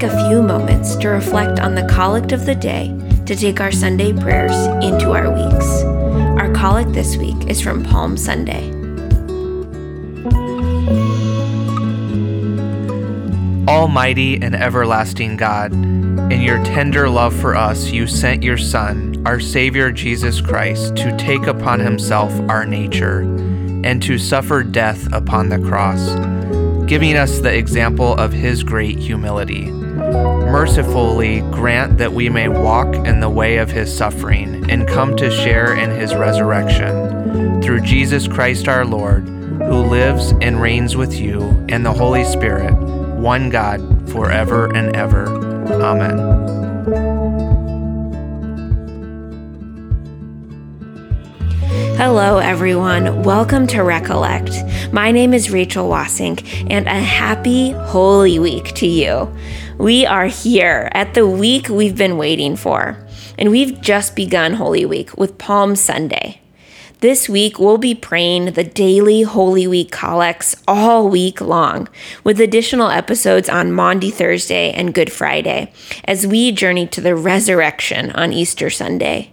take a few moments to reflect on the collect of the day to take our Sunday prayers into our weeks. Our collect this week is from Palm Sunday. Almighty and everlasting God, in your tender love for us, you sent your Son, our Savior Jesus Christ, to take upon himself our nature and to suffer death upon the cross, giving us the example of his great humility. Mercifully grant that we may walk in the way of his suffering and come to share in his resurrection. Through Jesus Christ our Lord, who lives and reigns with you and the Holy Spirit one God, forever and ever. Amen. Hello, everyone. Welcome to Recollect. My name is Rachel Wassink, and a happy Holy Week to you. We are here at the week we've been waiting for, and we've just begun Holy Week with Palm Sunday. This week, we'll be praying the daily Holy Week collects all week long, with additional episodes on Maundy Thursday and Good Friday, as we journey to the resurrection on Easter Sunday.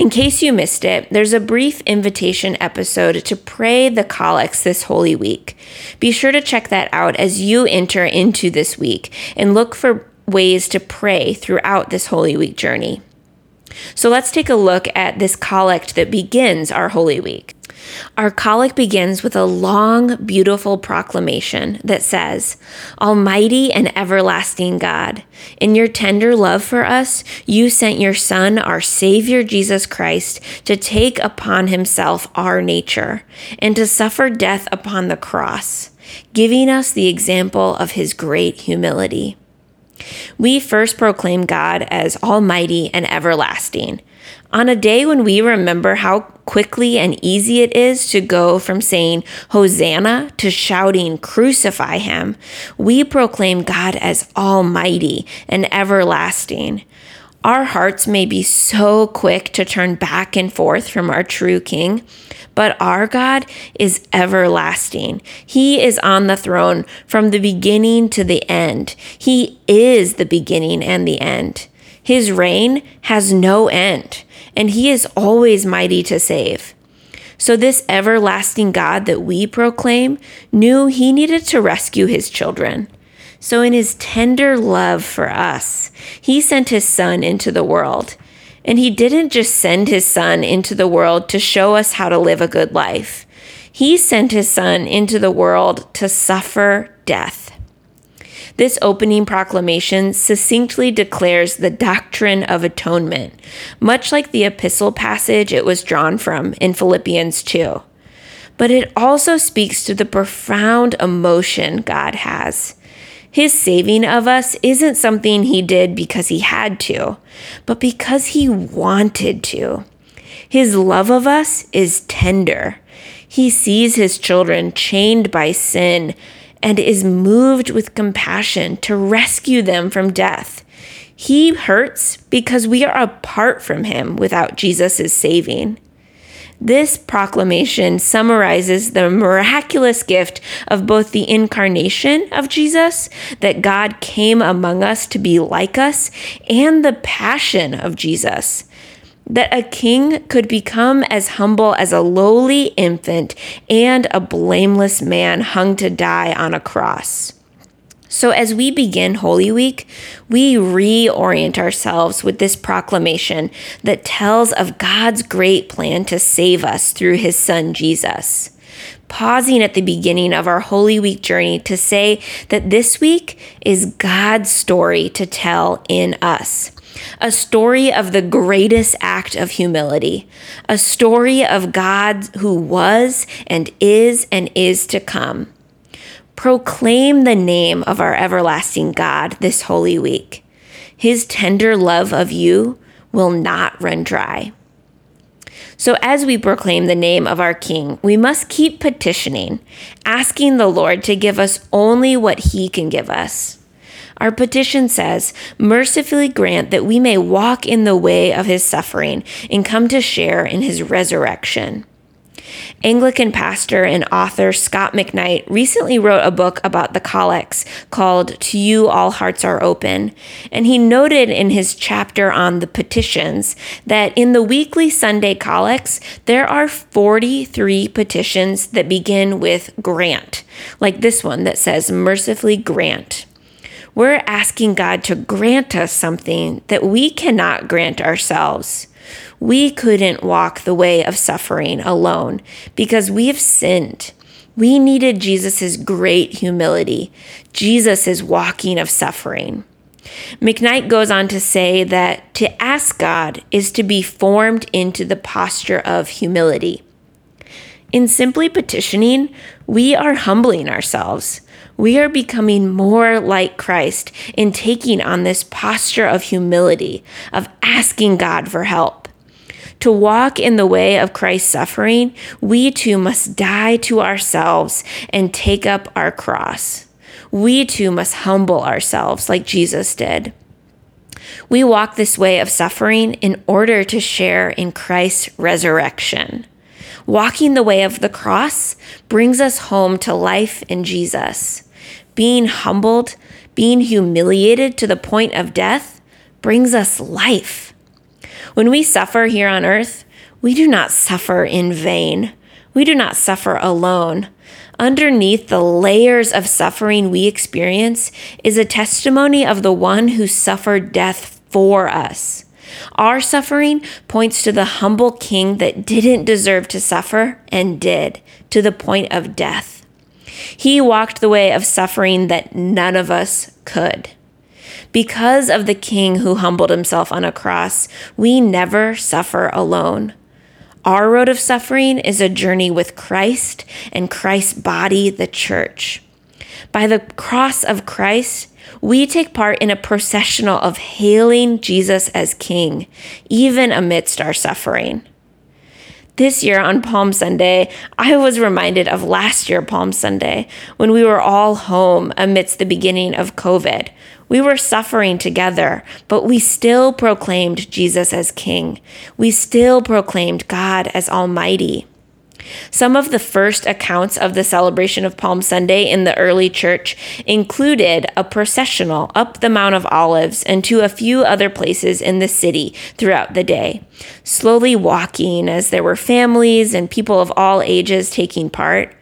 In case you missed it, there's a brief invitation episode to pray the collects this Holy Week. Be sure to check that out as you enter into this week and look for ways to pray throughout this Holy Week journey. So let's take a look at this collect that begins our Holy Week. Our collect begins with a long, beautiful proclamation that says, Almighty and everlasting God, in your tender love for us, you sent your Son, our Savior Jesus Christ, to take upon himself our nature and to suffer death upon the cross, giving us the example of his great humility. We first proclaim God as almighty and everlasting. On a day when we remember how quickly and easy it is to go from saying Hosanna to shouting Crucify Him, we proclaim God as almighty and everlasting. Our hearts may be so quick to turn back and forth from our true King, but our God is everlasting. He is on the throne from the beginning to the end. He is the beginning and the end. His reign has no end, and He is always mighty to save. So, this everlasting God that we proclaim knew He needed to rescue His children. So, in his tender love for us, he sent his son into the world. And he didn't just send his son into the world to show us how to live a good life, he sent his son into the world to suffer death. This opening proclamation succinctly declares the doctrine of atonement, much like the epistle passage it was drawn from in Philippians 2. But it also speaks to the profound emotion God has. His saving of us isn't something he did because he had to, but because he wanted to. His love of us is tender. He sees his children chained by sin and is moved with compassion to rescue them from death. He hurts because we are apart from him without Jesus' saving. This proclamation summarizes the miraculous gift of both the incarnation of Jesus, that God came among us to be like us, and the passion of Jesus, that a king could become as humble as a lowly infant and a blameless man hung to die on a cross. So, as we begin Holy Week, we reorient ourselves with this proclamation that tells of God's great plan to save us through his son Jesus. Pausing at the beginning of our Holy Week journey to say that this week is God's story to tell in us. A story of the greatest act of humility, a story of God who was and is and is to come Proclaim the name of our everlasting God this holy week. His tender love of you will not run dry. So, as we proclaim the name of our King, we must keep petitioning, asking the Lord to give us only what He can give us. Our petition says, Mercifully grant that we may walk in the way of His suffering and come to share in His resurrection. Anglican pastor and author Scot McKnight recently wrote a book about the collects called To You All Hearts Are Open, and he noted in his chapter on the petitions that in the weekly Sunday collects, there are 43 petitions that begin with grant, like this one that says, Mercifully grant. We're asking God to grant us something that we cannot grant ourselves. We couldn't walk the way of suffering alone because we have sinned. We needed Jesus' great humility, Jesus' walking of suffering. McKnight goes on to say that to ask God is to be formed into the posture of humility. In simply petitioning, we are humbling ourselves. We are becoming more like Christ in taking on this posture of humility, of asking God for help. To walk in the way of Christ's suffering, we too must die to ourselves and take up our cross. We too must humble ourselves like Jesus did. We walk this way of suffering in order to share in Christ's resurrection. Walking the way of the cross brings us home to life in Jesus. Being humbled, being humiliated to the point of death, brings us life. When we suffer here on earth, we do not suffer in vain. We do not suffer alone. Underneath the layers of suffering we experience is a testimony of the one who suffered death for us. Our suffering points to the humble king that didn't deserve to suffer and did, to the point of death. He walked the way of suffering that none of us could. Because of the King who humbled himself on a cross, we never suffer alone. Our road of suffering is a journey with Christ and Christ's body, the church. By the cross of Christ, we take part in a processional of hailing Jesus as King, even amidst our suffering. This year on Palm Sunday, I was reminded of last year, Palm Sunday, when we were all home amidst the beginning of COVID. We were suffering together, but we still proclaimed Jesus as King. We still proclaimed God as Almighty. Some of the first accounts of the celebration of Palm Sunday in the early church included a processional up the Mount of Olives and to a few other places in the city throughout the day, slowly walking as there were families and people of all ages taking part.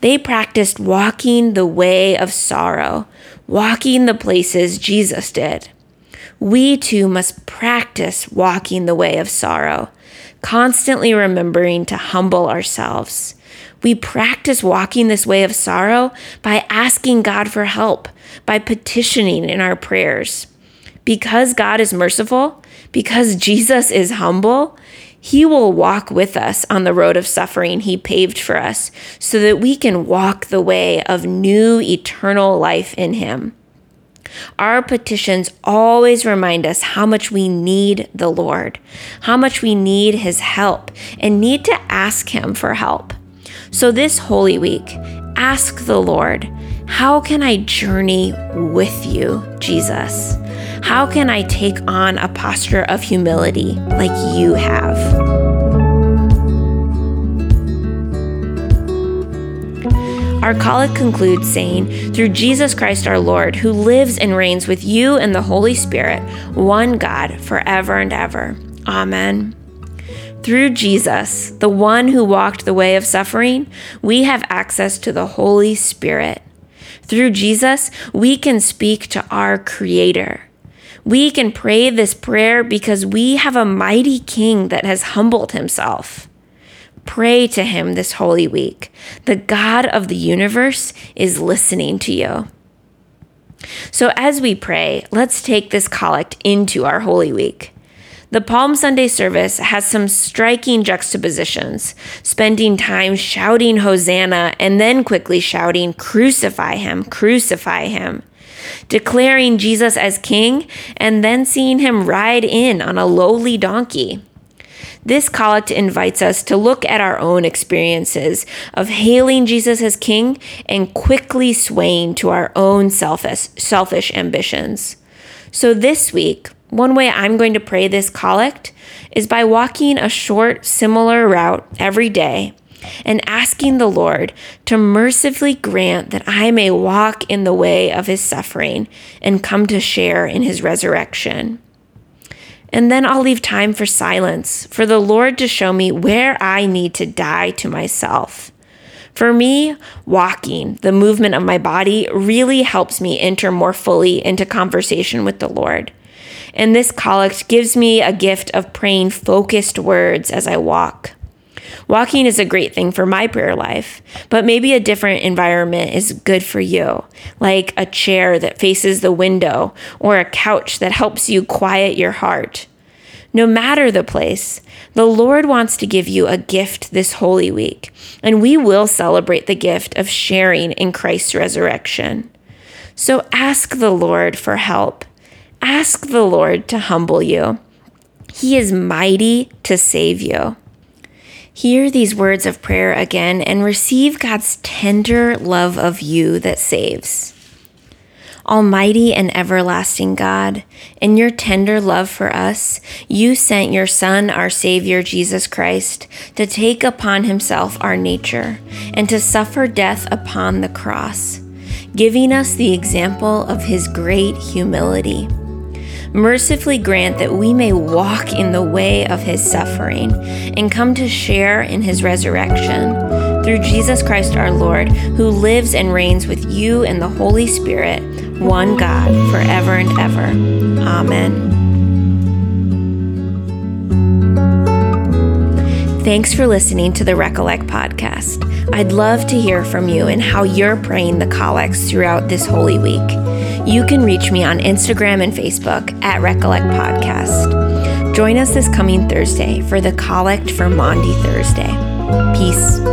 They practiced walking the way of sorrow, walking the places Jesus did. We too must practice walking the way of sorrow constantly remembering to humble ourselves. We practice walking this way of sorrow by asking God for help, by petitioning in our prayers. Because God is merciful, because Jesus is humble, he will walk with us on the road of suffering He paved for us so that we can walk the way of new eternal life in Him. Our petitions always remind us how much we need the Lord, how much we need His help, and need to ask Him for help. So, this Holy Week, ask the Lord, How can I journey with you, Jesus? How can I take on a posture of humility like you have? Our collect concludes saying, Through Jesus Christ our Lord, who lives and reigns with you and the Holy Spirit, one God, forever and ever. Amen. Through Jesus, the one who walked the way of suffering, we have access to the Holy Spirit. Through Jesus, we can speak to our Creator. We can pray this prayer because we have a mighty King that has humbled himself. Pray to Him this Holy Week. The God of the universe is listening to you. So, as we pray, let's take this collect into our Holy Week. The Palm Sunday service has some striking juxtapositions, spending time shouting Hosanna and then quickly shouting, Crucify him, crucify him, declaring Jesus as king and then seeing him ride in on a lowly donkey. This collect invites us to look at our own experiences of hailing Jesus as King and quickly swaying to our own selfish, selfish ambitions. So this week, one way I'm going to pray this collect is by walking a short, similar route every day and asking the Lord to mercifully grant that I may walk in the way of his suffering and come to share in his resurrection. And then I'll leave time for silence, for the Lord to show me where I need to die to myself. For me, walking, the movement of my body, really helps me enter more fully into conversation with the Lord. And this collect gives me a gift of praying focused words as I walk. Walking is a great thing for my prayer life, but maybe a different environment is good for you, like a chair that faces the window or a couch that helps you quiet your heart. No matter the place, the Lord wants to give you a gift this Holy Week, and we will celebrate the gift of sharing in Christ's resurrection. So ask the Lord for help. Ask the Lord to humble you. He is mighty to save you. Hear these words of prayer again and receive God's tender love of you that saves. Almighty and everlasting God, in your tender love for us, you sent your Son, our Savior Jesus Christ, to take upon himself our nature and to suffer death upon the cross, giving us the example of his great humility mercifully grant that we may walk in the way of his suffering and come to share in his resurrection. Through Jesus Christ our Lord, who lives and reigns with you and the Holy Spirit, one God, forever and ever. Amen. Thanks for listening to the Recollect podcast. I'd love to hear from you and how you're praying the collects throughout this Holy Week you can reach me on Instagram and Facebook at Recollect Podcast. Join us this coming Thursday for the Collect for Maundy Thursday. Peace.